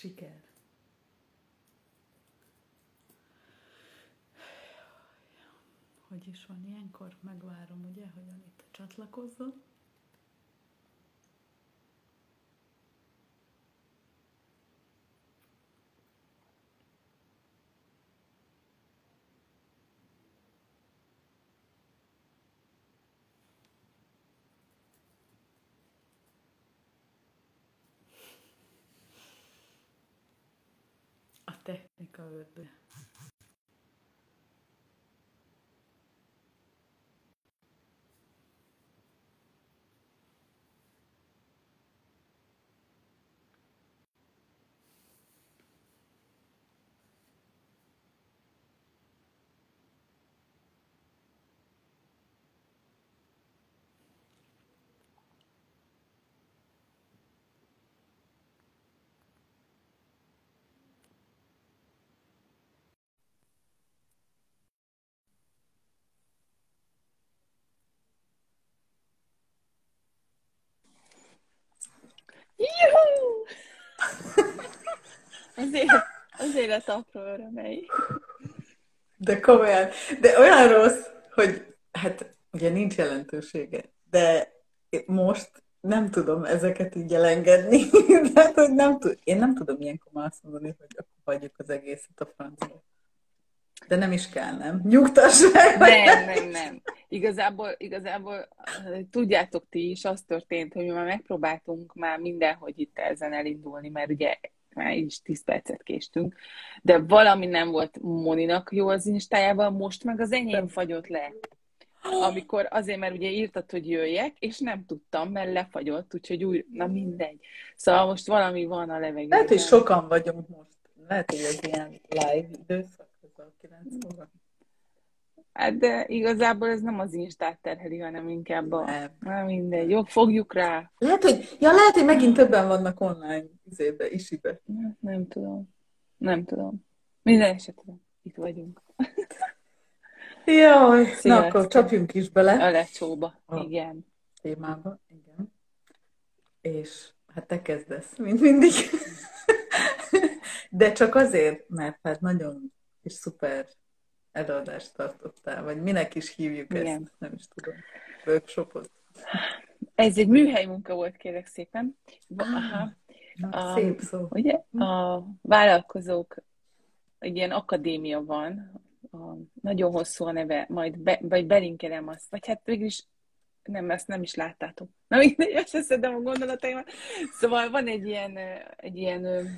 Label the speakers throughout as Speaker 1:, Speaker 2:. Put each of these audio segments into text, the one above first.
Speaker 1: Siker. Hogy is van ilyenkor? Megvárom, ugye, hogy Anita csatlakozzon.
Speaker 2: Dikkat. Azért, azért lett apró örömei.
Speaker 1: De komolyan. De olyan rossz, hogy hát ugye nincs jelentősége, de most nem tudom ezeket így elengedni. De hogy nem tud, én nem tudom ilyenkor már azt mondani, hogy akkor hagyjuk az egészet a francba. De nem is kell, nem? Nyugtass meg!
Speaker 2: Nem, nem, nem. Igazából, igazából tudjátok ti is, az történt, hogy mi már megpróbáltunk már mindenhogy itt ezen elindulni, mert ugye már is 10 percet késtünk, de valami nem volt Moninak jó az instájával, most meg az enyém fagyott le. Amikor azért, mert ugye írtad, hogy jöjjek, és nem tudtam, mert lefagyott, úgyhogy úgy, na mindegy. Szóval most valami van a levegőben.
Speaker 1: Lehet, hogy sokan vagyunk most. Lehet, hogy ez ilyen live időszak, ez a 9 óra.
Speaker 2: Hát de igazából ez nem az Instát terheli, hanem inkább a...
Speaker 1: Nem.
Speaker 2: Na mindegy, jó, fogjuk rá.
Speaker 1: Lehet, hogy, ja, lehet, hogy megint többen vannak online izébe, isibe.
Speaker 2: Nem, nem tudom. Nem tudom. Minden esetre itt vagyunk.
Speaker 1: Jaj, na akkor csapjunk is bele
Speaker 2: A lecsóba.
Speaker 1: Ah.
Speaker 2: Igen.
Speaker 1: témába. Igen. És hát te kezdesz, mint mindig. De csak azért, mert hát nagyon és szuper előadást tartottál, vagy minek is hívjuk ezt,
Speaker 2: Igen.
Speaker 1: nem is tudom. Workshopot.
Speaker 2: Ez egy műhely munka volt, kérlek szépen.
Speaker 1: Ah.
Speaker 2: Aha.
Speaker 1: Na,
Speaker 2: A-
Speaker 1: szép szó.
Speaker 2: Ugye a vállalkozók, egy ilyen akadémia van, a, nagyon hosszú a neve, majd be, vagy belinkelem azt, vagy hát végül is nem, ezt nem is láttátok. Na mindegy, összeszedem a gondolataimat. Szóval van egy ilyen, egy ilyen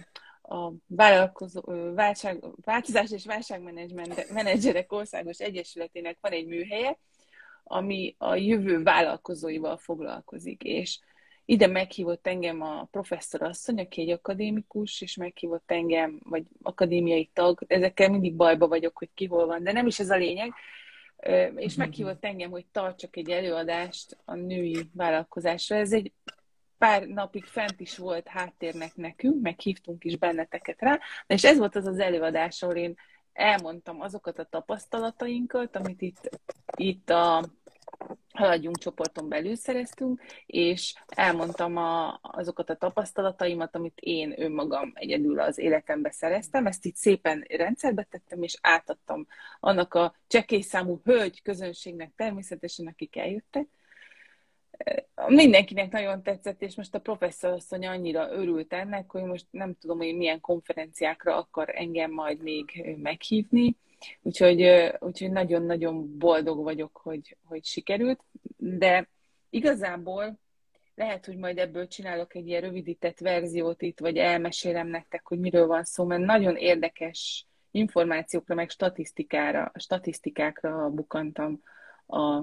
Speaker 2: a vállalkozó, válság, változás és válságmenedzsment menedzserek országos egyesületének van egy műhelye, ami a jövő vállalkozóival foglalkozik, és ide meghívott engem a professzor asszony, aki egy akadémikus, és meghívott engem, vagy akadémiai tag, ezekkel mindig bajba vagyok, hogy ki hol van, de nem is ez a lényeg, és meghívott engem, hogy tartsak egy előadást a női vállalkozásra. Ez egy pár napig fent is volt háttérnek nekünk, meghívtunk is benneteket rá, és ez volt az az előadás, ahol én elmondtam azokat a tapasztalatainkat, amit itt, itt a Haladjunk csoporton belül szereztünk, és elmondtam a, azokat a tapasztalataimat, amit én önmagam egyedül az életembe szereztem. Ezt itt szépen rendszerbe tettem, és átadtam annak a csekély számú hölgy közönségnek természetesen, akik eljöttek. Mindenkinek nagyon tetszett, és most a professzor asszony annyira örült ennek, hogy most nem tudom, hogy milyen konferenciákra akar engem majd még meghívni. Úgyhogy, úgyhogy nagyon-nagyon boldog vagyok, hogy, hogy sikerült, de igazából lehet, hogy majd ebből csinálok egy ilyen rövidített verziót itt, vagy elmesélem nektek, hogy miről van szó, mert nagyon érdekes információkra, meg statisztikára, statisztikákra bukantam a,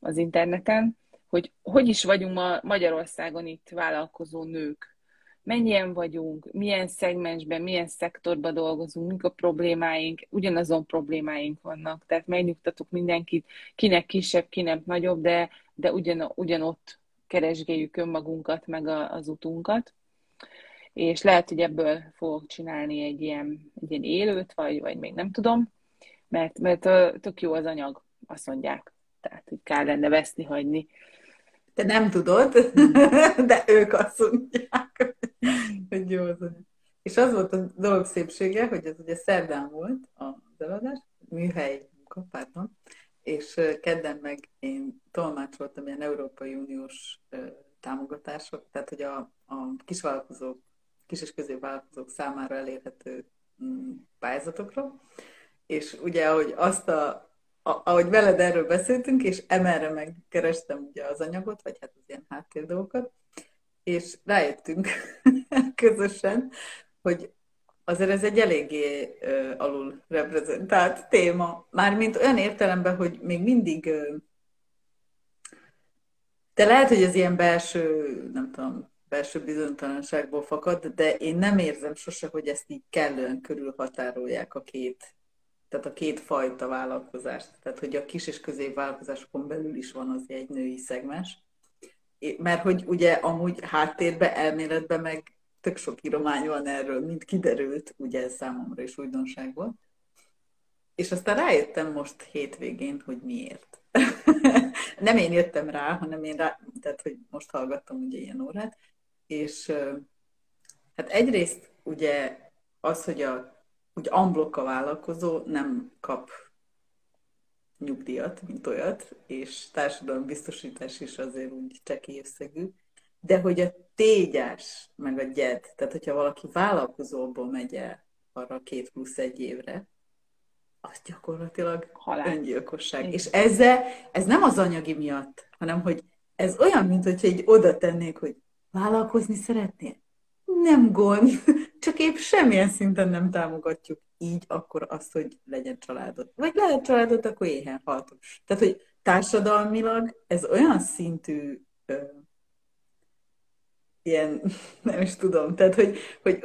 Speaker 2: az interneten, hogy hogy is vagyunk ma Magyarországon itt vállalkozó nők. Mennyien vagyunk, milyen szegmensben, milyen szektorban dolgozunk, mik a problémáink, ugyanazon problémáink vannak. Tehát megnyugtatok mindenkit, kinek kisebb, kinek nagyobb, de, de ugyan, ugyanott keresgéljük önmagunkat, meg a, az utunkat. És lehet, hogy ebből fogok csinálni egy ilyen, egy ilyen élőt, vagy, vagy még nem tudom, mert, mert tök jó az anyag, azt mondják. Tehát, hogy kár lenne veszni, hagyni.
Speaker 1: Te nem tudod, de ők azt mondják, hogy jó az. És az volt a dolog szépsége, hogy ez ugye szerdán volt az eladás, műhely munkapárton, és kedden meg én tolmácsoltam ilyen Európai Uniós támogatások, tehát hogy a, a kisvállalkozók, kis és középvállalkozók számára elérhető mm, pályázatokra, és ugye, ahogy azt a, ahogy veled erről beszéltünk, és emelre megkerestem ugye az anyagot, vagy hát az ilyen háttér dolgokat, és rájöttünk közösen, hogy azért ez egy eléggé uh, alul reprezentált téma. Mármint olyan értelemben, hogy még mindig uh, de lehet, hogy ez ilyen belső, nem tudom, belső bizonytalanságból fakad, de én nem érzem sose, hogy ezt így kellően körülhatárolják a két, tehát a két fajta vállalkozást. Tehát, hogy a kis és középvállalkozásokon belül is van az egy női szegmens. Mert hogy ugye amúgy háttérben, elméletben meg tök sok íromány van erről, mint kiderült, ugye ez számomra is újdonság volt. És aztán rájöttem most hétvégén, hogy miért. nem én jöttem rá, hanem én rá, tehát hogy most hallgattam ugye ilyen órát, és hát egyrészt ugye az, hogy a, úgy amblok a vállalkozó nem kap nyugdíjat, mint olyat, és biztosítás is azért úgy cseki összegű, de hogy a tégyás, meg a gyed, tehát hogyha valaki vállalkozóból megy el arra két plusz egy évre, az gyakorlatilag Halál. öngyilkosság. Igen. És ezzel, ez nem az anyagi miatt, hanem hogy ez olyan, mint hogyha így oda tennék, hogy vállalkozni szeretnél? Nem gond, csak épp semmilyen szinten nem támogatjuk így akkor azt, hogy legyen családod. Vagy lehet családod, akkor éhen haltok. Tehát, hogy társadalmilag ez olyan szintű ö, ilyen, nem is tudom, tehát, hogy, hogy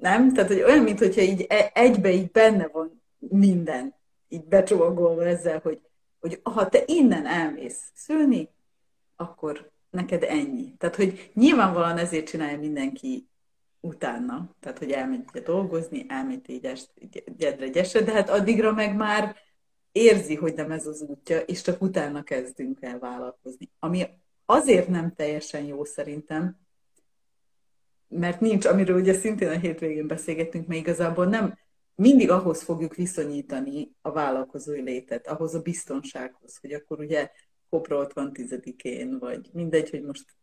Speaker 1: nem, tehát, hogy olyan, mint hogyha így e, egybe így benne van minden, így becsomagolva ezzel, hogy, hogy ha te innen elmész szülni, akkor neked ennyi. Tehát, hogy nyilvánvalóan ezért csinálja mindenki utána. Tehát, hogy elmegy dolgozni, elmegy így gyedre gyesre, de hát addigra meg már érzi, hogy nem ez az útja, és csak utána kezdünk el vállalkozni. Ami azért nem teljesen jó szerintem, mert nincs, amiről ugye szintén a hétvégén beszélgettünk, mert igazából nem, mindig ahhoz fogjuk viszonyítani a vállalkozói létet, ahhoz a biztonsághoz, hogy akkor ugye kopra ott van tizedikén, vagy mindegy, hogy most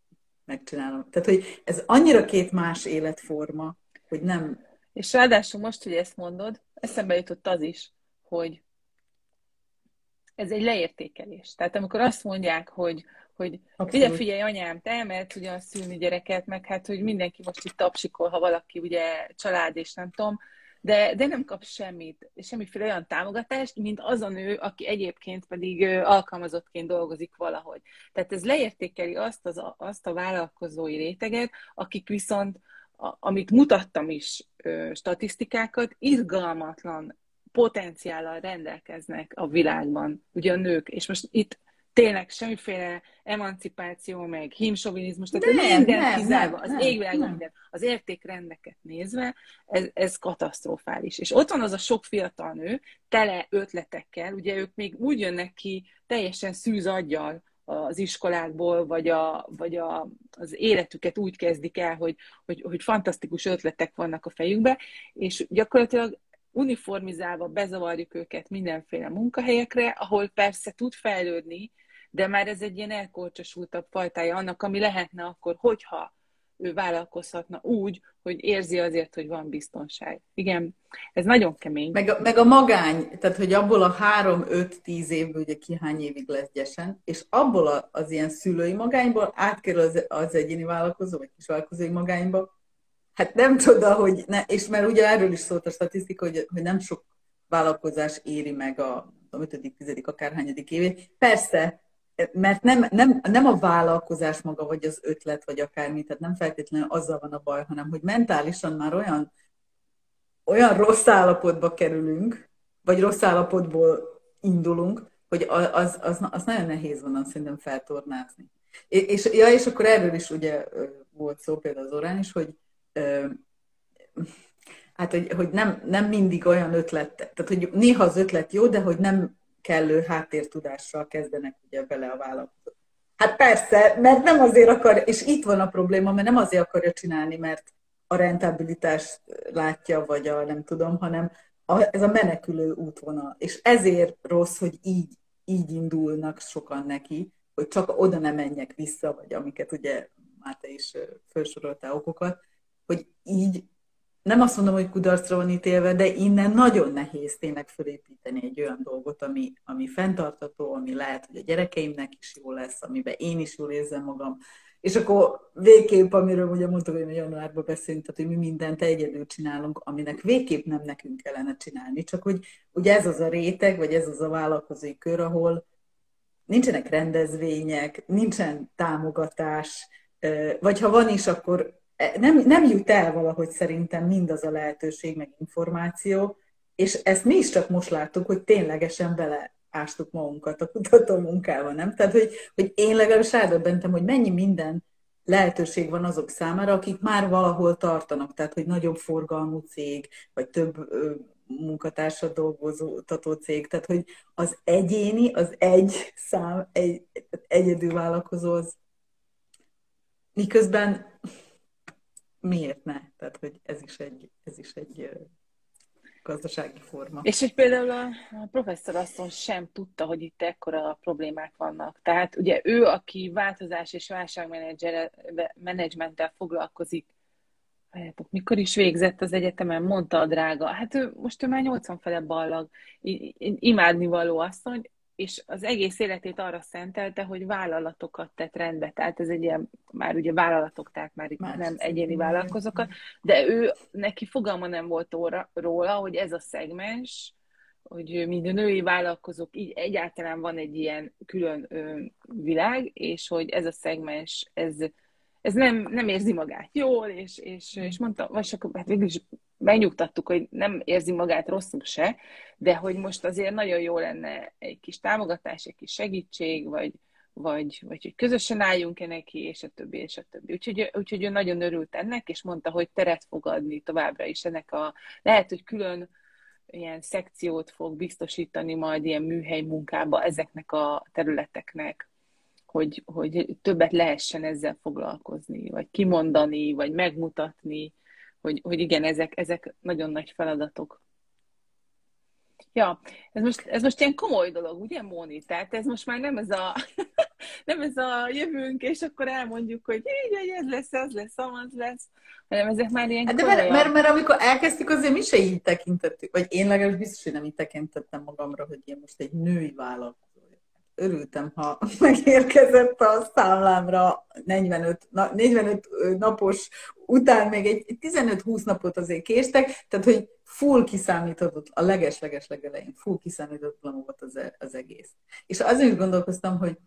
Speaker 1: megcsinálom. Tehát, hogy ez annyira két más életforma, hogy nem...
Speaker 2: És ráadásul most, hogy ezt mondod, eszembe jutott az is, hogy ez egy leértékelés. Tehát amikor azt mondják, hogy, hogy figyelj, figyelj, anyám, te elmehetsz ugyan szülni gyereket, meg hát, hogy mindenki most itt tapsikol, ha valaki ugye család, és nem tudom, de, de nem kap semmit, semmiféle olyan támogatást, mint az a nő, aki egyébként pedig alkalmazottként dolgozik valahogy. Tehát ez leértékeli azt, az, azt a vállalkozói réteget, akik viszont, amit mutattam is statisztikákat, izgalmatlan potenciállal rendelkeznek a világban, ugye a nők. És most itt tényleg semmiféle emancipáció, meg hímsovinizmus, tehát nem, minden nem, kizárva, az égvilágon minden, az értékrendeket nézve, ez, ez katasztrofális. És ott van az a sok fiatal nő, tele ötletekkel, ugye ők még úgy jönnek ki teljesen szűz aggyal az iskolákból, vagy, a, vagy a, az életüket úgy kezdik el, hogy, hogy, hogy fantasztikus ötletek vannak a fejükbe, és gyakorlatilag uniformizálva bezavarjuk őket mindenféle munkahelyekre, ahol persze tud fejlődni, de már ez egy ilyen elkorcsosultabb fajtája annak, ami lehetne akkor, hogyha ő vállalkozhatna úgy, hogy érzi azért, hogy van biztonság. Igen, ez nagyon kemény.
Speaker 1: Meg a, meg a magány, tehát hogy abból a három-öt-tíz évből, ugye ki hány évig lesz gyesen, és abból a, az ilyen szülői magányból átkerül az, az egyéni vállalkozó, vagy kis vállalkozói magányba, hát nem csoda, hogy, ne, és mert ugye erről is szólt a statisztika, hogy, hogy nem sok vállalkozás éri meg a, a 5., 10., akárhányadik évét. Persze, mert nem, nem, nem a vállalkozás maga, vagy az ötlet, vagy akármi, tehát nem feltétlenül azzal van a baj, hanem hogy mentálisan már olyan, olyan rossz állapotba kerülünk, vagy rossz állapotból indulunk, hogy az, az, az nagyon nehéz van szerintem feltornázni. És, ja, és akkor erről is ugye volt szó például az órán is, hogy hát, hogy, hogy nem, nem mindig olyan ötlet, tehát hogy néha az ötlet jó, de hogy nem kellő háttértudással kezdenek ugye bele a vállalkozók. Hát persze, mert nem azért akar, és itt van a probléma, mert nem azért akarja csinálni, mert a rentabilitást látja, vagy a nem tudom, hanem a, ez a menekülő útvonal. És ezért rossz, hogy így, így indulnak sokan neki, hogy csak oda nem menjek vissza, vagy amiket ugye Máté is felsorolta okokat, hogy így nem azt mondom, hogy kudarcra van ítélve, de innen nagyon nehéz tényleg felépíteni egy olyan dolgot, ami, ami fenntartató, ami lehet, hogy a gyerekeimnek is jó lesz, amiben én is jól érzem magam. És akkor végképp, amiről ugye mondtuk, hogy januárban beszélünk, tehát hogy mi mindent egyedül csinálunk, aminek végképp nem nekünk kellene csinálni, csak hogy ugye ez az a réteg, vagy ez az a vállalkozói kör, ahol nincsenek rendezvények, nincsen támogatás, vagy ha van is, akkor nem, nem jut el valahogy szerintem mindaz a lehetőség, meg információ, és ezt mi is csak most láttuk, hogy ténylegesen beleástuk magunkat a kutató munkával, nem? Tehát, hogy, hogy én legalábbis rádöbbentem, hogy mennyi minden lehetőség van azok számára, akik már valahol tartanak, tehát, hogy nagyobb forgalmú cég, vagy több munkatársat dolgozó cég, tehát, hogy az egyéni, az egy szám, egy, egyedül vállalkozó, az miközben miért ne? Tehát, hogy ez is egy, ez is egy gazdasági forma.
Speaker 2: És hogy például a, professzor asszony sem tudta, hogy itt ekkora problémák vannak. Tehát ugye ő, aki változás és válságmenedzsmenttel foglalkozik, mikor is végzett az egyetemen, mondta a drága. Hát ő, most ő már 80 fele ballag, imádni való asszony, és az egész életét arra szentelte, hogy vállalatokat tett rendbe. Tehát ez egy ilyen, már ugye vállalatok, tehát már Más nem egyéni vállalkozókat, de ő, neki fogalma nem volt óra, róla, hogy ez a szegmens, hogy mind a női vállalkozók, így egyáltalán van egy ilyen külön ö, világ, és hogy ez a szegmens, ez, ez nem, nem érzi magát jól, és, és, és mondta, vagy csak hát végül is megnyugtattuk, hogy nem érzi magát rosszul se, de hogy most azért nagyon jó lenne egy kis támogatás, egy kis segítség, vagy, vagy, vagy hogy közösen álljunk-e neki, és a többi, és a többi. Úgyhogy, úgyhogy ő nagyon örült ennek, és mondta, hogy teret fog adni továbbra is ennek a, lehet, hogy külön ilyen szekciót fog biztosítani majd ilyen műhely munkába ezeknek a területeknek, hogy, hogy többet lehessen ezzel foglalkozni, vagy kimondani, vagy megmutatni, hogy, hogy igen, ezek, ezek nagyon nagy feladatok. Ja, ez most, ez most ilyen komoly dolog, ugye, Móni? Tehát ez most már nem ez a, nem ez a jövünk, és akkor elmondjuk, hogy így, ez lesz, az lesz, az lesz, hanem ezek már ilyen
Speaker 1: hát De mert, mert, mert, amikor elkezdtük, azért mi se így tekintettük, vagy én legalábbis biztos, hogy nem így tekintettem magamra, hogy én most egy női vállalkozó örültem, ha megérkezett a számlámra 45, 45 napos után még egy 15-20 napot azért késtek, tehát hogy full kiszámított, a leges-leges legelején full kiszámítatlan volt az, e, az egész. És azért is gondolkoztam, hogy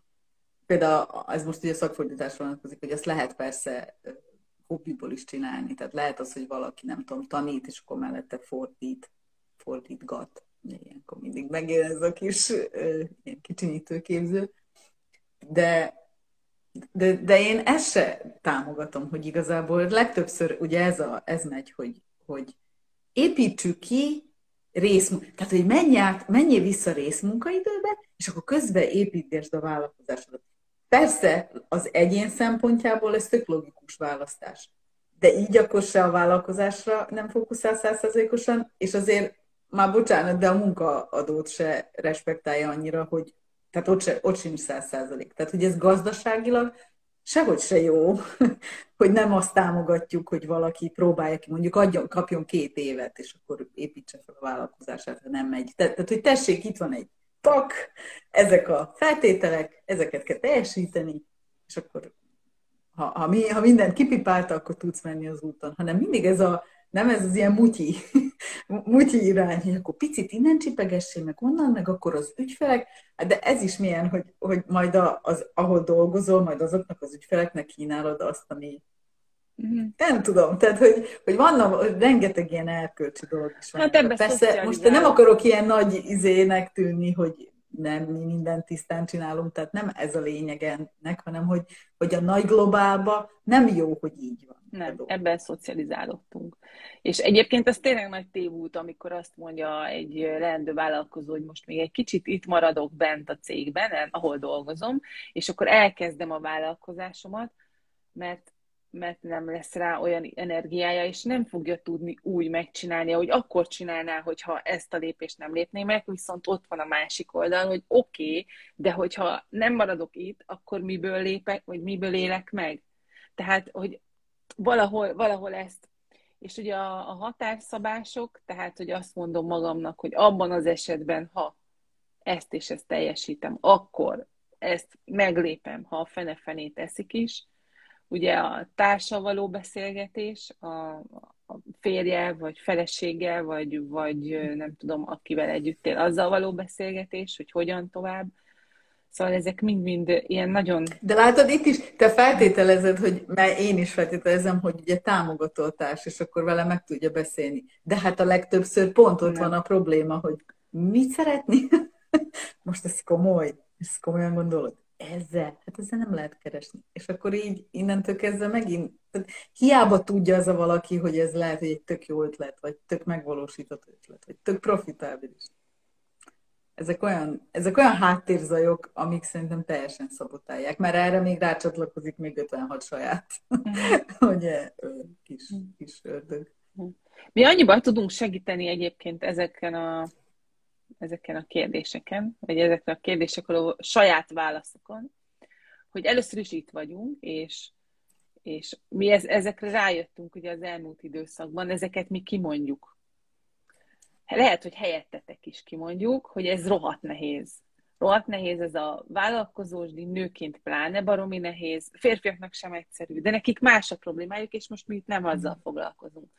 Speaker 1: például ez most ugye szakfordításra vonatkozik, hogy ezt lehet persze hobbiból is csinálni, tehát lehet az, hogy valaki nem tudom, tanít, és akkor mellette fordít, fordítgat ilyenkor mindig megjön ez a kis ilyen kicsinyítőképző. De, de, de én ezt se támogatom, hogy igazából legtöbbször ugye ez, a, ez megy, hogy, hogy építsük ki rész, tehát hogy menj át, menjél vissza részmunkaidőbe, és akkor közben építgesd a vállalkozásodat. Persze az egyén szempontjából ez tök logikus választás. De így akkor se a vállalkozásra nem fókuszál százszerzékosan, és azért már bocsánat, de a munkaadót se respektálja annyira, hogy tehát ott, se, ott sincs száz százalék. Tehát, hogy ez gazdaságilag sehogy se jó, hogy nem azt támogatjuk, hogy valaki próbálja ki, mondjuk adjon, kapjon két évet, és akkor építse fel a vállalkozását, ha nem megy. Tehát, tehát hogy tessék, itt van egy pak, ezek a feltételek, ezeket kell teljesíteni, és akkor ha, ha, mi, ha mindent kipipálta, akkor tudsz menni az úton, hanem mindig ez a nem ez az ilyen mutyi, mutyi irány, hogy akkor picit innen csipegessél, meg onnan, meg akkor az ügyfelek, de ez is milyen, hogy, hogy majd az, ahol dolgozol, majd azoknak az ügyfeleknek kínálod azt, ami Mm-hmm. Nem tudom, tehát hogy, hogy vannak rengeteg ilyen erkölcsi dolog is van. Hát Persze, most nem akarok ilyen nagy izének tűnni, hogy nem mi mindent tisztán csinálunk, tehát nem ez a lényeg ennek, hanem hogy, hogy a nagy globálba nem jó, hogy így van.
Speaker 2: Nem, ebben szocializálódtunk. És egyébként ez tényleg nagy tévút, amikor azt mondja egy leendő vállalkozó, hogy most még egy kicsit itt maradok bent a cégben, ahol dolgozom, és akkor elkezdem a vállalkozásomat, mert mert nem lesz rá olyan energiája, és nem fogja tudni úgy megcsinálni, ahogy akkor csinálná, hogyha ezt a lépést nem lépné meg, viszont ott van a másik oldal, hogy oké, okay, de hogyha nem maradok itt, akkor miből lépek, vagy miből élek meg? Tehát, hogy valahol, valahol ezt, és ugye a, a határszabások, tehát, hogy azt mondom magamnak, hogy abban az esetben, ha ezt és ezt teljesítem, akkor ezt meglépem, ha a fene-fenét eszik is, ugye a társa való beszélgetés, a, a férje, vagy feleséggel, vagy, vagy nem tudom, akivel együtt él, azzal való beszélgetés, hogy hogyan tovább. Szóval ezek mind-mind ilyen nagyon...
Speaker 1: De látod, itt is te feltételezed, hogy mert én is feltételezem, hogy ugye támogató társ, és akkor vele meg tudja beszélni. De hát a legtöbbször pont ott nem. van a probléma, hogy mit szeretni? Most ez komoly, ezt komolyan gondolod? Ezzel, hát ezzel nem lehet keresni. És akkor így innentől kezdve megint, tehát hiába tudja az a valaki, hogy ez lehet, hogy egy tök jó ötlet, vagy tök megvalósított ötlet, vagy tök profitábilis. Ezek olyan, ezek olyan háttérzajok, amik szerintem teljesen szabotálják, mert erre még rácsatlakozik még 56 saját, ugye, kis, kis ördög.
Speaker 2: Mi annyiban tudunk segíteni egyébként ezeken a ezeken a kérdéseken, vagy ezekre a kérdésekről a saját válaszokon, hogy először is itt vagyunk, és, és mi ez, ezekre rájöttünk ugye az elmúlt időszakban, ezeket mi kimondjuk. Lehet, hogy helyettetek is kimondjuk, hogy ez rohadt nehéz. Rohadt nehéz ez a vállalkozós, nőként pláne baromi nehéz, férfiaknak sem egyszerű, de nekik más a problémájuk, és most mi itt nem azzal foglalkozunk.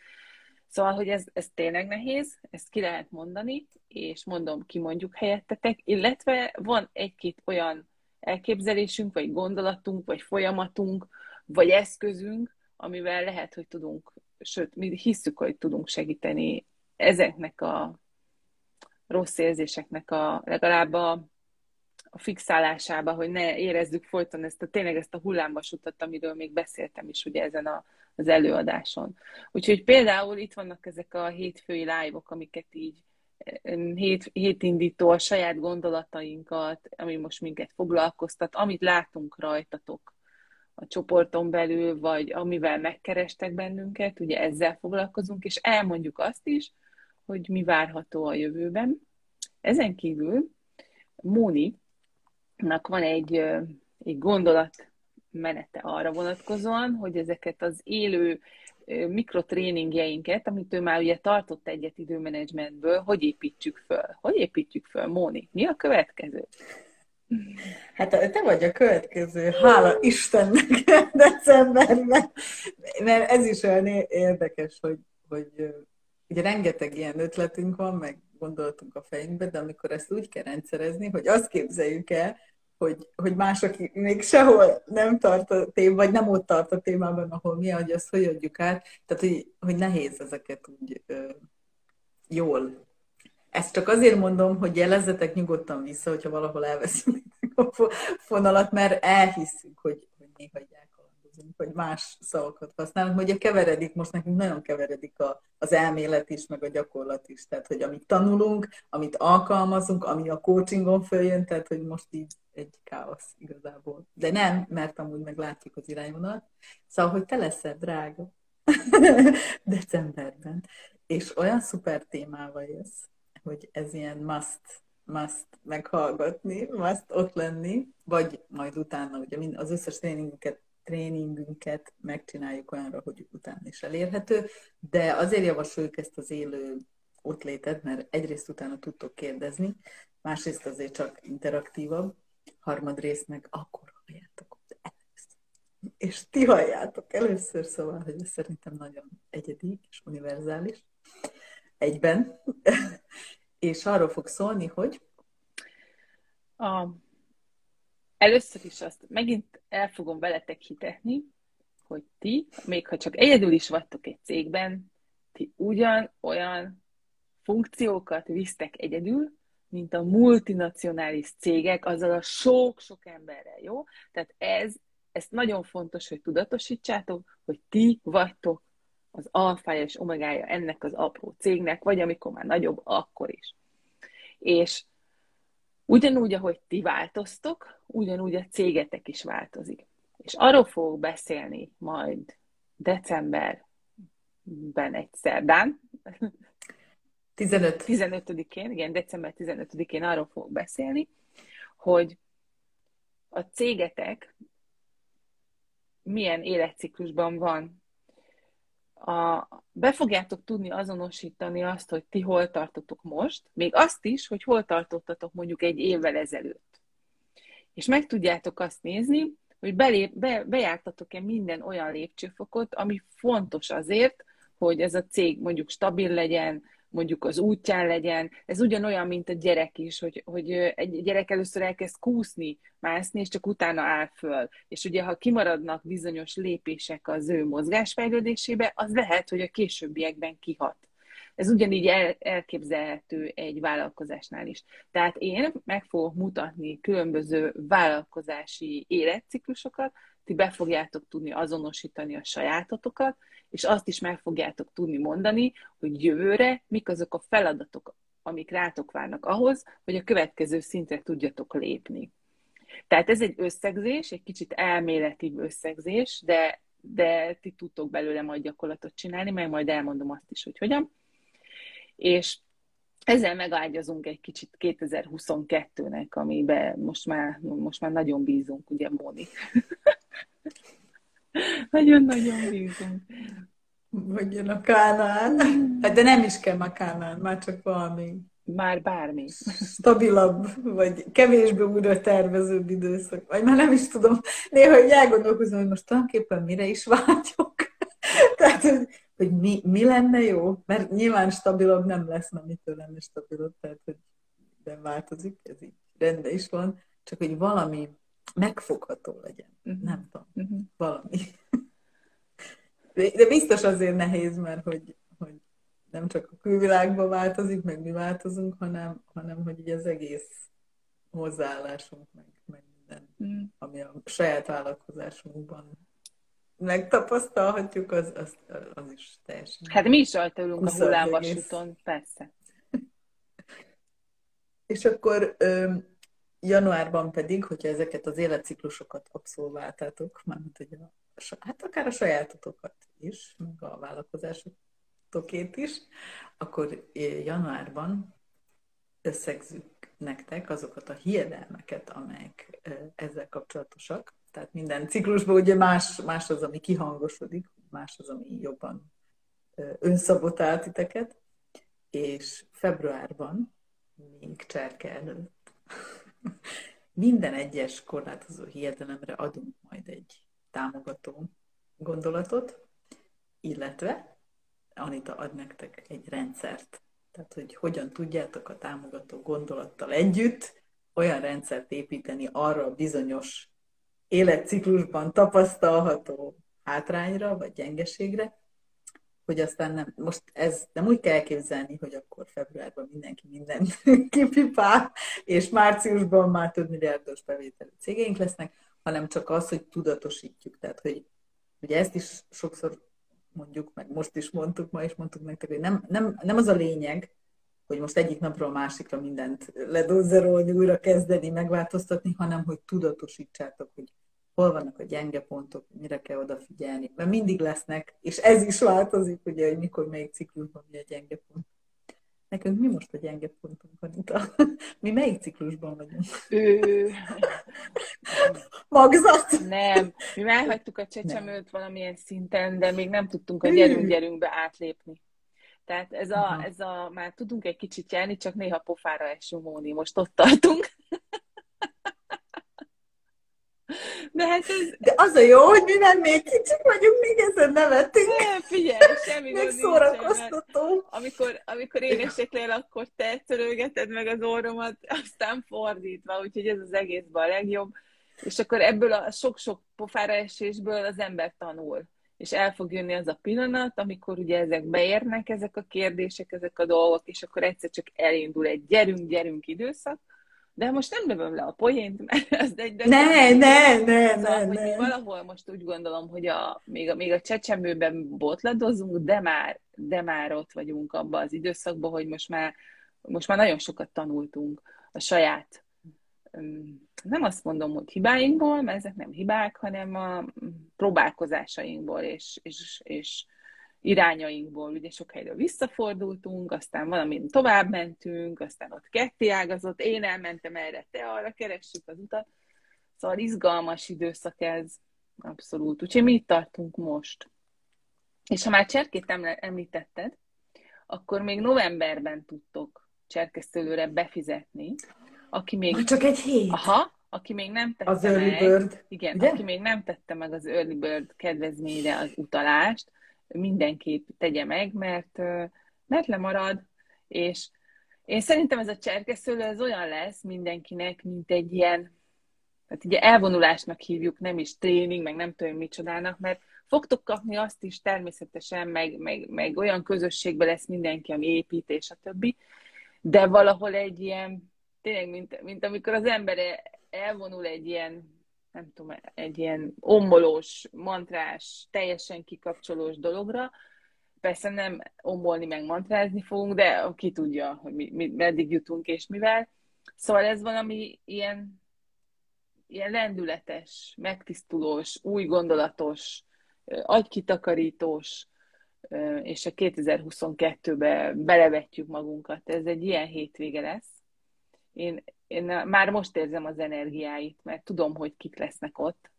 Speaker 2: Szóval, hogy ez, ez tényleg nehéz, ezt ki lehet mondani, és mondom, ki mondjuk helyettetek, illetve van egy-két olyan elképzelésünk, vagy gondolatunk, vagy folyamatunk, vagy eszközünk, amivel lehet, hogy tudunk, sőt, mi hiszük, hogy tudunk segíteni ezeknek a rossz érzéseknek a legalább a, a fixálásába, hogy ne érezzük folyton ezt a, tényleg ezt a hullámvasutat, amiről még beszéltem is ugye ezen a az előadáson. Úgyhogy például itt vannak ezek a hétfői live-ok, amiket így hét, hétindító a saját gondolatainkat, ami most minket foglalkoztat, amit látunk rajtatok a csoporton belül, vagy amivel megkerestek bennünket, ugye ezzel foglalkozunk, és elmondjuk azt is, hogy mi várható a jövőben. Ezen kívül Móni-nak van egy, egy gondolat menete arra vonatkozóan, hogy ezeket az élő mikrotréningjeinket, amit ő már ugye tartott egyet időmenedzsmentből, hogy építsük föl? Hogy építjük föl, Móni? Mi a következő?
Speaker 1: Hát te vagy a következő, hála Istennek decemberben, mert ez is olyan érdekes, hogy, hogy ugye rengeteg ilyen ötletünk van, meg gondolatunk a fejünkbe, de amikor ezt úgy kell rendszerezni, hogy azt képzeljük el, hogy, hogy más, aki még sehol nem tart a tém, vagy nem ott tart a témában, ahol mi, hogy azt hogy adjuk át. Tehát, hogy, hogy nehéz ezeket úgy ö, jól. Ezt csak azért mondom, hogy jelezzetek nyugodtan vissza, hogyha valahol elveszünk a fonalat, mert elhisszük, hogy, hogy néha elkalandozunk, hogy más szavakat használunk. Ugye keveredik, most nekünk nagyon keveredik a, az elmélet is, meg a gyakorlat is. Tehát, hogy amit tanulunk, amit alkalmazunk, ami a coachingon följön, tehát, hogy most így egy káosz igazából. De nem, mert amúgy meg látjuk az irányvonalat. Szóval, hogy te leszel drága. Decemberben, és olyan szuper témával jössz, hogy ez ilyen must, must meghallgatni, must ott lenni, vagy majd utána, ugye az összes tréningünket, tréningünket megcsináljuk olyanra, hogy utána is elérhető, de azért javasoljuk ezt az élő ott léted, mert egyrészt utána tudtok kérdezni, másrészt azért csak interaktívabb, harmadrészt meg akkor halljátok először. És ti halljátok először, szóval, hogy ez szerintem nagyon egyedi és univerzális egyben. és arról fog szólni, hogy
Speaker 2: a... Először is azt megint el fogom veletek hitetni, hogy ti, még ha csak egyedül is vagytok egy cégben, ti ugyan olyan funkciókat visztek egyedül, mint a multinacionális cégek, azzal a sok-sok emberrel, jó? Tehát ez, ezt nagyon fontos, hogy tudatosítsátok, hogy ti vagytok az alfája és omegája ennek az apró cégnek, vagy amikor már nagyobb, akkor is. És ugyanúgy, ahogy ti változtok, ugyanúgy a cégetek is változik. És arról fogok beszélni majd decemberben egy szerdán,
Speaker 1: 15.
Speaker 2: 15-én, igen, december 15-én arról fogok beszélni, hogy a cégetek milyen életciklusban van. A, be fogjátok tudni azonosítani azt, hogy ti hol tartotok most, még azt is, hogy hol tartottatok mondjuk egy évvel ezelőtt. És meg tudjátok azt nézni, hogy belép, be, bejártatok-e minden olyan lépcsőfokot, ami fontos azért, hogy ez a cég mondjuk stabil legyen, mondjuk az útján legyen. Ez ugyanolyan, mint a gyerek is, hogy, hogy egy gyerek először elkezd kúszni, mászni, és csak utána áll föl. És ugye, ha kimaradnak bizonyos lépések az ő mozgásfejlődésébe, az lehet, hogy a későbbiekben kihat. Ez ugyanígy el, elképzelhető egy vállalkozásnál is. Tehát én meg fogok mutatni különböző vállalkozási életciklusokat, ti be fogjátok tudni azonosítani a sajátotokat, és azt is meg fogjátok tudni mondani, hogy jövőre mik azok a feladatok, amik rátok várnak ahhoz, hogy a következő szintre tudjatok lépni. Tehát ez egy összegzés, egy kicsit elméleti összegzés, de, de ti tudtok belőle majd gyakorlatot csinálni, meg majd elmondom azt is, hogy hogyan. És ezzel megágyazunk egy kicsit 2022-nek, amiben most már, most már nagyon bízunk, ugye, Móni? Nagyon-nagyon bízunk.
Speaker 1: Vagy jön a Kánán. Hát de nem is kell a Kánán, már csak valami
Speaker 2: már bármi.
Speaker 1: Stabilabb, vagy kevésbé újra tervezőbb időszak. Vagy már nem is tudom. Néha hogy elgondolkozom, hogy most tulajdonképpen mire is vágyok. Tehát, hogy, hogy mi, mi lenne jó? Mert nyilván stabilabb nem lesz, mert mitől lenne stabilabb. Tehát, hogy nem változik, ez így rendben is van. Csak, hogy valami megfogható legyen. Uh-huh. Nem tudom. Uh-huh. Valami. De biztos azért nehéz, mert hogy, hogy nem csak a külvilágban változik, meg mi változunk, hanem, hanem hogy így az egész hozzáállásunk, meg, meg minden, mm. ami a saját vállalkozásunkban megtapasztalhatjuk, az, az, az is teljesen.
Speaker 2: Hát mi is rajta ülünk a hullámvasúton, persze.
Speaker 1: És akkor januárban pedig, hogyha ezeket az életciklusokat abszolváltátok, mármint hogy a, hát akár a sajátotokat is, meg a vállalkozásotokét is, akkor januárban összegzük nektek azokat a hiedelmeket, amelyek ezzel kapcsolatosak. Tehát minden ciklusban ugye más, más az, ami kihangosodik, más az, ami jobban önszabotál titeket, és februárban, még cserke előtt, minden egyes korlátozó hiedelemre adunk majd egy támogató gondolatot, illetve Anita ad nektek egy rendszert. Tehát, hogy hogyan tudjátok a támogató gondolattal együtt olyan rendszert építeni arra a bizonyos életciklusban tapasztalható hátrányra vagy gyengeségre, hogy aztán nem, most ez nem úgy kell elképzelni, hogy akkor februárban mindenki mindent kipipál, és márciusban már több milliárdos bevételű cégeink lesznek, hanem csak az, hogy tudatosítjuk. Tehát, hogy ugye ezt is sokszor mondjuk, meg most is mondtuk, ma is mondtuk nektek, hogy nem, nem, nem az a lényeg, hogy most egyik napról a másikra mindent ledozzerolni, újra kezdeni, megváltoztatni, hanem hogy tudatosítsátok, hogy hol vannak a gyenge pontok, mire kell odafigyelni. Mert mindig lesznek, és ez is változik, ugye, hogy mikor melyik ciklusban mi a gyenge pont. Nekünk mi most a gyenge pontunk, Anita? Mi melyik ciklusban vagyunk? Ő... Magzat?
Speaker 2: Nem. Mi elhagytuk a csecsemőt nem. valamilyen szinten, de még nem tudtunk a gyerünk-gyerünkbe átlépni. Tehát ez a, ez a, már tudunk egy kicsit járni, csak néha pofára esünk Móni. Most ott tartunk.
Speaker 1: De hát ez... De az a jó, hogy mi nem még kicsik vagyunk, még ezen nevetünk.
Speaker 2: Ne, figyelj, semmi
Speaker 1: Még szórakoztató.
Speaker 2: Amikor, amikor én eseklél, akkor te törölgeted meg az orromat, aztán fordítva, úgyhogy ez az egészben a legjobb. És akkor ebből a sok-sok pofára esésből az ember tanul. És el fog jönni az a pillanat, amikor ugye ezek beérnek, ezek a kérdések, ezek a dolgok, és akkor egyszer csak elindul egy gyerünk-gyerünk időszak, de most nem lövöm le a poént, mert ez egy... De
Speaker 1: ne, ne, ne, ne,
Speaker 2: szóval,
Speaker 1: ne, ne.
Speaker 2: Valahol most úgy gondolom, hogy a, még, a, még a csecsemőben botladozunk, de már, de már ott vagyunk abban az időszakban, hogy most már, most már nagyon sokat tanultunk a saját nem azt mondom, hogy hibáinkból, mert ezek nem hibák, hanem a próbálkozásainkból és, és, és irányainkból. Ugye sok helyről visszafordultunk, aztán valamint tovább mentünk, aztán ott ketté ágazott, én elmentem erre, te arra, keressük az utat. Szóval izgalmas időszak ez, abszolút. Úgyhogy mi itt tartunk most. És ha már Cserkét említetted, akkor még novemberben tudtok cserkesztőlőre befizetni, aki még...
Speaker 1: Ha csak egy hét.
Speaker 2: Aha, aki még nem tette
Speaker 1: az early
Speaker 2: meg,
Speaker 1: bird.
Speaker 2: igen,
Speaker 1: ugye?
Speaker 2: aki még nem tette meg az Early Bird kedvezményre az utalást, mindenképp tegye meg, mert, mert lemarad, és én szerintem ez a cserkeszőlő ez olyan lesz mindenkinek, mint egy ilyen, hát ugye elvonulásnak hívjuk, nem is tréning, meg nem tudom micsodának, mert fogtok kapni azt is természetesen, meg, meg, meg olyan közösségbe lesz mindenki, ami épít, és a többi, de valahol egy ilyen, tényleg, mint, mint amikor az ember elvonul egy ilyen, nem tudom, egy ilyen ombolós, mantrás, teljesen kikapcsolós dologra, persze nem ombolni meg mantrázni fogunk, de ki tudja, hogy mi, mi, meddig jutunk és mivel. Szóval ez valami ilyen, ilyen lendületes, megtisztulós, új gondolatos, agykitakarítós, és a 2022-be belevetjük magunkat. Ez egy ilyen hétvége lesz. Én, én már most érzem az energiáit, mert tudom, hogy kik lesznek ott,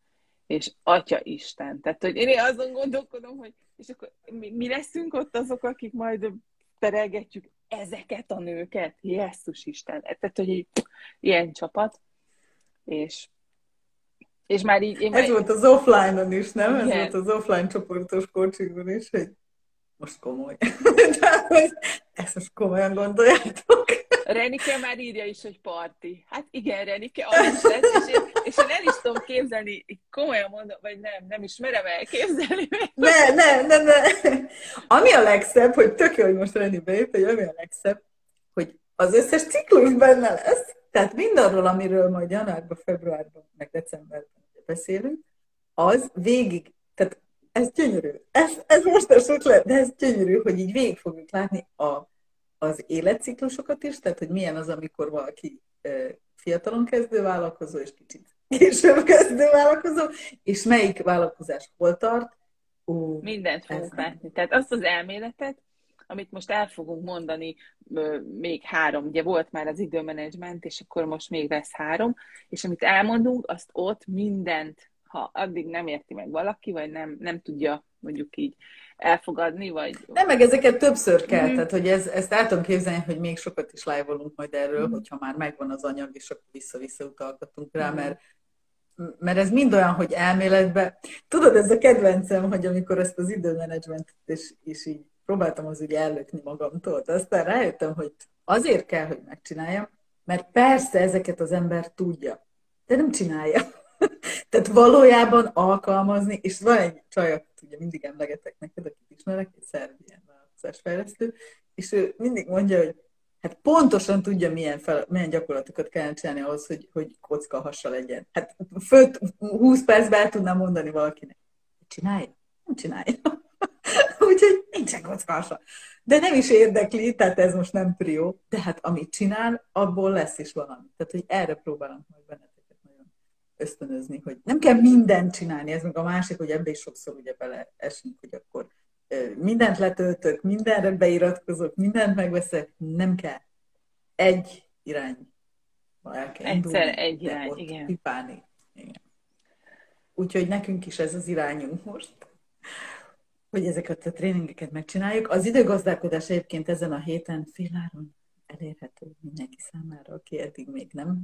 Speaker 2: és Atya Isten. Tehát, hogy én azon gondolkodom, hogy és akkor mi, mi leszünk ott azok, akik majd terelgetjük ezeket a nőket? Jesszus Isten! Tehát, hogy egy ilyen csapat, és és már így... Én
Speaker 1: Ez
Speaker 2: már...
Speaker 1: volt az offline-on is, nem?
Speaker 2: Igen.
Speaker 1: Ez volt az offline csoportos coachingon is, hogy most komoly. De ezt most komolyan gondoljátok.
Speaker 2: Renike már írja is, hogy parti. Hát igen, Renike, az lesz, és én, és én el is tudom képzelni, komolyan mondom, vagy nem, nem is merem elképzelni.
Speaker 1: Ne, ne, ne, ne. Ami a legszebb, hogy tök jó, hogy most Reni beért, hogy ami a legszebb, hogy az összes ciklus benne lesz, tehát mindarról, amiről majd januárban, februárban, meg decemberben beszélünk, az végig, tehát ez gyönyörű. Ez, ez most a ötlet, de ez gyönyörű, hogy így végig fogjuk látni a, az életciklusokat is, tehát hogy milyen az, amikor valaki fiatalon kezdő vállalkozó, és kicsit később kezdő vállalkozó, és melyik vállalkozás hol tart. Ó,
Speaker 2: Mindent fogunk látni. Tehát azt az elméletet, amit most el fogunk mondani, még három, ugye volt már az időmenedzsment, és akkor most még lesz három, és amit elmondunk, azt ott mindent ha addig nem érti meg valaki, vagy nem, nem tudja mondjuk így elfogadni, vagy...
Speaker 1: Nem, meg ezeket többször kell, mm. tehát hogy ez, ezt el tudom képzelni, hogy még sokat is live majd erről, mm. hogyha már megvan az anyag, és akkor vissza-vissza utalgatunk rá, mm. mert mert ez mind olyan, hogy elméletben, tudod, ez a kedvencem, hogy amikor ezt az időmenedzsmentet és, és így próbáltam az úgy ellökni magamtól, de aztán rájöttem, hogy azért kell, hogy megcsináljam, mert persze ezeket az ember tudja, de nem csinálja. Tehát valójában alkalmazni, és van egy csaj, akit ugye mindig emlegetek neked, akit ismerek, egy szerbián vállalkozásfejlesztő, és ő mindig mondja, hogy hát pontosan tudja, milyen, fel, milyen gyakorlatokat kellene csinálni ahhoz, hogy, hogy kocka hassa legyen. Hát föl 20 percben el tudnám mondani valakinek. Csinálja? Nem csinálja. Úgyhogy nincsen kocka hassa. De nem is érdekli, tehát ez most nem prió, de hát amit csinál, abból lesz is valami. Tehát, hogy erre próbálom majd benne ösztönözni, hogy nem kell mindent csinálni, ez meg a másik, hogy ebbe is sokszor ugye beleesünk, hogy akkor mindent letöltök, mindenre beiratkozok, mindent megveszek, nem kell. Egy irány.
Speaker 2: El kell Egyszer indulni, egy irány, igen.
Speaker 1: Pipálni. igen. Úgyhogy nekünk is ez az irányunk most, hogy ezeket a tréningeket megcsináljuk. Az időgazdálkodás egyébként ezen a héten féláron elérhető mindenki számára, aki eddig még nem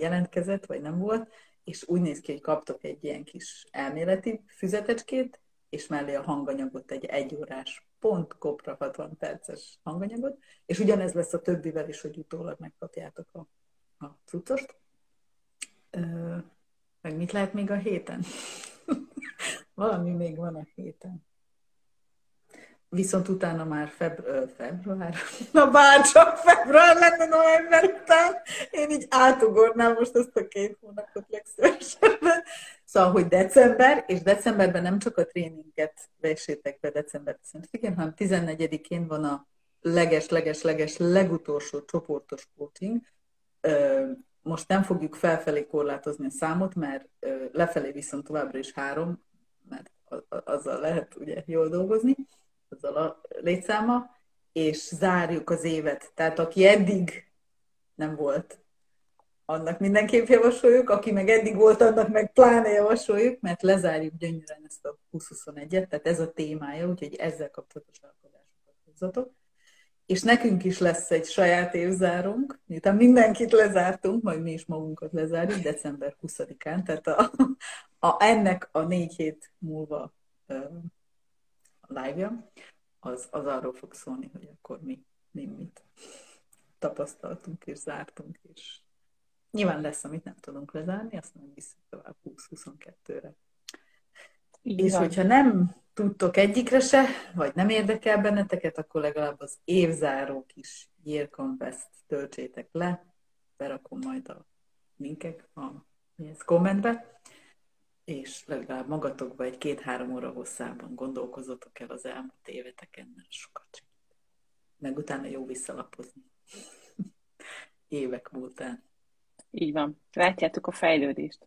Speaker 1: jelentkezett, vagy nem volt és úgy néz ki, hogy kaptok egy ilyen kis elméleti füzetecskét, és mellé a hanganyagot, egy egyórás, pont kopra 60 perces hanganyagot, és ugyanez lesz a többivel is, hogy utólag megkapjátok a, a cuccost. Meg mit lehet még a héten? Valami még van a héten. Viszont utána már február, február, na bár csak február lenne november után, én így átugornám most ezt a két hónapot legszívesebben. Szóval, hogy december, és decemberben nem csak a tréninget vessétek be december 10 hanem 14-én van a leges-leges-leges legutolsó csoportos coaching, most nem fogjuk felfelé korlátozni a számot, mert lefelé viszont továbbra is három, mert azzal lehet ugye jól dolgozni, azzal a létszáma, és zárjuk az évet. Tehát aki eddig nem volt, annak mindenképp javasoljuk, aki meg eddig volt, annak meg pláne javasoljuk, mert lezárjuk gyönyörűen ezt a 2021-et, tehát ez a témája, úgyhogy ezzel kapcsolatos alkotásokat hozzatok. És nekünk is lesz egy saját évzárunk, miután mindenkit lezártunk, majd mi is magunkat lezárjuk december 20-án, tehát a, a, ennek a négy hét múlva live-ja, az, az arról fog szólni, hogy akkor mi, mi mit tapasztaltunk és zártunk, és nyilván lesz, amit nem tudunk lezárni, azt nem visszük tovább 20-22-re. Igen. És hogyha nem tudtok egyikre se, vagy nem érdekel benneteket, akkor legalább az évzáró kis Year Compass töltsétek le, berakom majd a linkek a kommentbe, és legalább magatokba egy két-három óra hosszában gondolkozotok el az elmúlt éveteken, mert sokat. Meg utána jó visszalapozni. Évek múltán.
Speaker 2: Így van. Látjátok a fejlődést.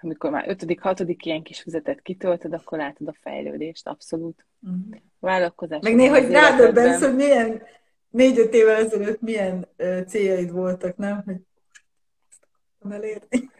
Speaker 2: Amikor már ötödik, hatodik ilyen kis füzetet kitöltöd, akkor látod a fejlődést, abszolút. Uh-huh. Vállalkozás.
Speaker 1: Meg néha hogy rádöbbensz, hogy milyen négy-öt évvel ezelőtt milyen uh, céljaid voltak, nem? Hogy elérni.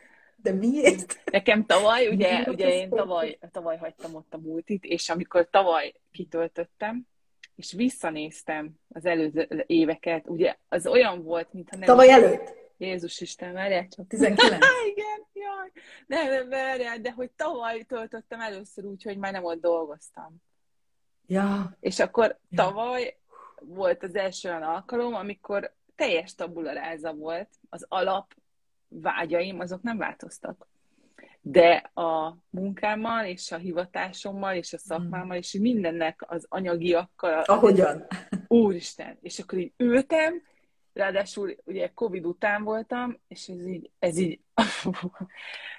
Speaker 1: De miért?
Speaker 2: Nekem tavaly, ugye, miért ugye én tavaly, tavaly hagytam ott a multit, és amikor tavaly kitöltöttem, és visszanéztem az előző éveket, ugye az olyan volt, mintha nem...
Speaker 1: Tavaly előtt?
Speaker 2: Jézus Isten, várjál csak.
Speaker 1: 19.
Speaker 2: Igen, jaj. Nem, nem, várjál, de hogy tavaly töltöttem először úgy, hogy már nem ott dolgoztam.
Speaker 1: Ja.
Speaker 2: És akkor ja. tavaly volt az első olyan alkalom, amikor teljes tabularáza volt, az alap vágyaim, azok nem változtak. De a munkámmal, és a hivatásommal, és a szakmámmal, és mindennek az anyagiakkal...
Speaker 1: Ahogyan.
Speaker 2: Úristen! És akkor így ültem, ráadásul ugye Covid után voltam, és ez így, ez így,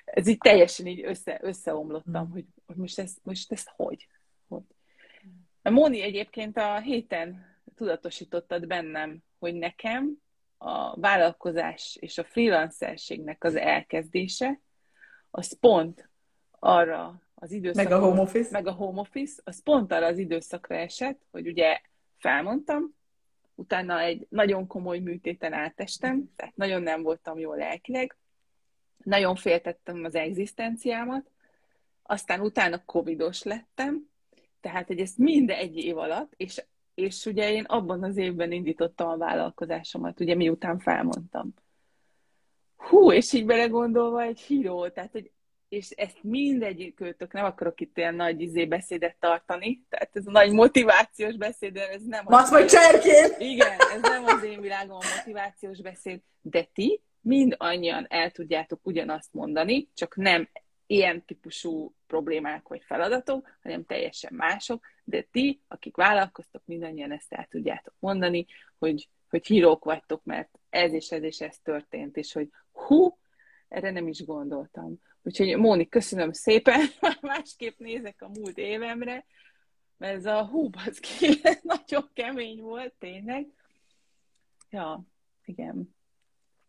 Speaker 2: ez így teljesen így össze, összeomlottam, mm. hogy, hogy most, ez, most ez hogy? hogy? A Móni egyébként a héten tudatosítottad bennem, hogy nekem a vállalkozás és a freelancerségnek az elkezdése, az pont arra az időszakra,
Speaker 1: meg a home office,
Speaker 2: meg a home office, az pont arra az időszakra esett, hogy ugye felmondtam, utána egy nagyon komoly műtéten átestem, tehát nagyon nem voltam jól lelkileg, nagyon féltettem az egzisztenciámat, aztán utána covidos lettem, tehát hogy ezt mind egy év alatt, és, és ugye én abban az évben indítottam a vállalkozásomat, ugye miután felmondtam. Hú, és így belegondolva egy híró, tehát hogy és ezt mindegyikőtök, nem akarok itt ilyen nagy izé beszédet tartani, tehát ez a nagy motivációs beszéd, ez nem
Speaker 1: az... vagy cserkén!
Speaker 2: Igen, ez nem az én világom a motivációs beszéd, de ti mind annyian el tudjátok ugyanazt mondani, csak nem ilyen típusú problémák vagy feladatok, hanem teljesen mások, de ti, akik vállalkoztok, mindannyian ezt el tudjátok mondani, hogy, hogy hírók vagytok, mert ez és ez és ez történt, és hogy hú, erre nem is gondoltam. Úgyhogy Móni, köszönöm szépen, másképp nézek a múlt évemre, mert ez a hú, az ki, nagyon kemény volt, tényleg. Ja, igen.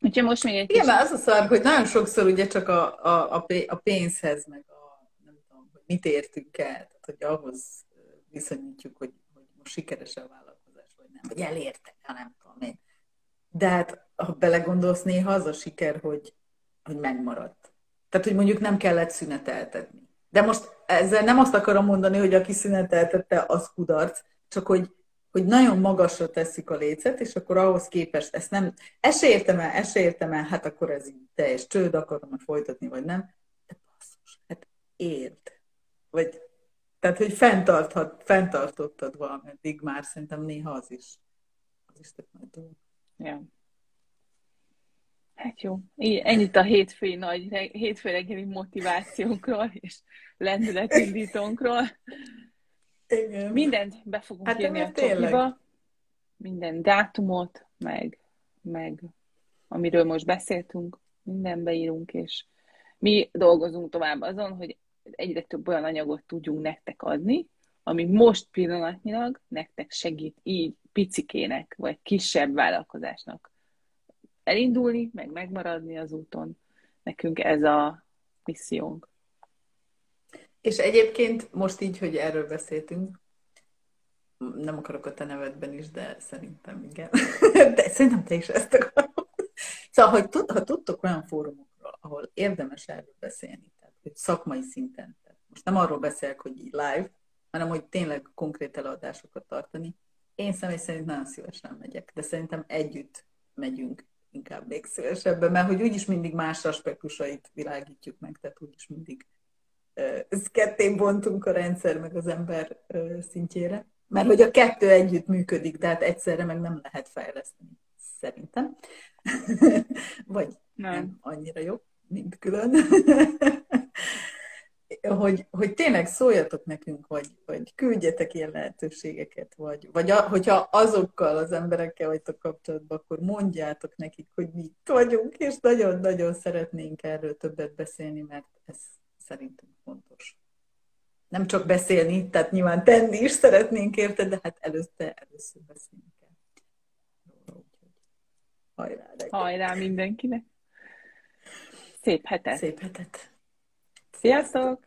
Speaker 2: Úgyhogy most még egy
Speaker 1: Igen, kis... az a szar, hogy nagyon sokszor ugye csak a, a, a pénzhez, meg a, nem tudom, hogy mit értünk el, tehát hogy ahhoz viszonyítjuk, hogy, hogy most sikeres a vállalkozás, vagy nem, vagy elérte, nem tudom én. De hát, ha belegondolsz, néha az a siker, hogy, hogy megmaradt. Tehát, hogy mondjuk nem kellett szüneteltetni. De most ezzel nem azt akarom mondani, hogy aki szüneteltette, az kudarc, csak hogy, hogy nagyon magasra teszik a lécet, és akkor ahhoz képest ezt nem, ezt se értem el, ezt se értem el, hát akkor ez így teljes csőd, akarom folytatni, vagy nem. De basszus, hát érd. Vagy, tehát, hogy fenntarthat, fenntartottad valameddig már, szerintem néha az is, az is tök nagy dolog.
Speaker 2: Yeah. Hát jó, ennyit a hétfői nagy, hétfő reggeli motivációnkról és lendületindítónkról.
Speaker 1: Igen.
Speaker 2: Mindent be fogunk hát írni a csokiba, minden dátumot, meg, meg amiről most beszéltünk, minden beírunk, és mi dolgozunk tovább azon, hogy egyre több olyan anyagot tudjunk nektek adni, ami most pillanatnyilag nektek segít így picikének, vagy kisebb vállalkozásnak elindulni, meg megmaradni az úton. Nekünk ez a missziónk.
Speaker 1: És egyébként most így, hogy erről beszéltünk, nem akarok a te nevedben is, de szerintem igen. De szerintem te is ezt akarod. Szóval, hogy tud, ha tudtok olyan fórumokról, ahol érdemes erről beszélni, hogy szakmai szinten, tehát most nem arról beszélek, hogy így live, hanem hogy tényleg konkrét eladásokat tartani, én személy szerint nagyon szívesen megyek, de szerintem együtt megyünk inkább még szívesebben, mert hogy úgyis mindig más aspektusait világítjuk meg, tehát úgyis mindig ketté bontunk a rendszer meg az ember szintjére. Mert hogy a kettő együtt működik, de hát egyszerre meg nem lehet fejleszteni, szerintem. Vagy nem. nem annyira jó, mint külön. hogy, hogy tényleg szóljatok nekünk, vagy, vagy küldjetek ilyen lehetőségeket, vagy, vagy a, hogyha azokkal az emberekkel vagytok kapcsolatban, akkor mondjátok nekik, hogy mi itt vagyunk, és nagyon-nagyon szeretnénk erről többet beszélni, mert ez szerintem fontos. Nem csak beszélni, tehát nyilván tenni is szeretnénk érte, de hát előtte először beszélni kell.
Speaker 2: Hajrá, Hajrá mindenkinek! Szép hetet!
Speaker 1: Szép hetet!
Speaker 2: Sziasztok!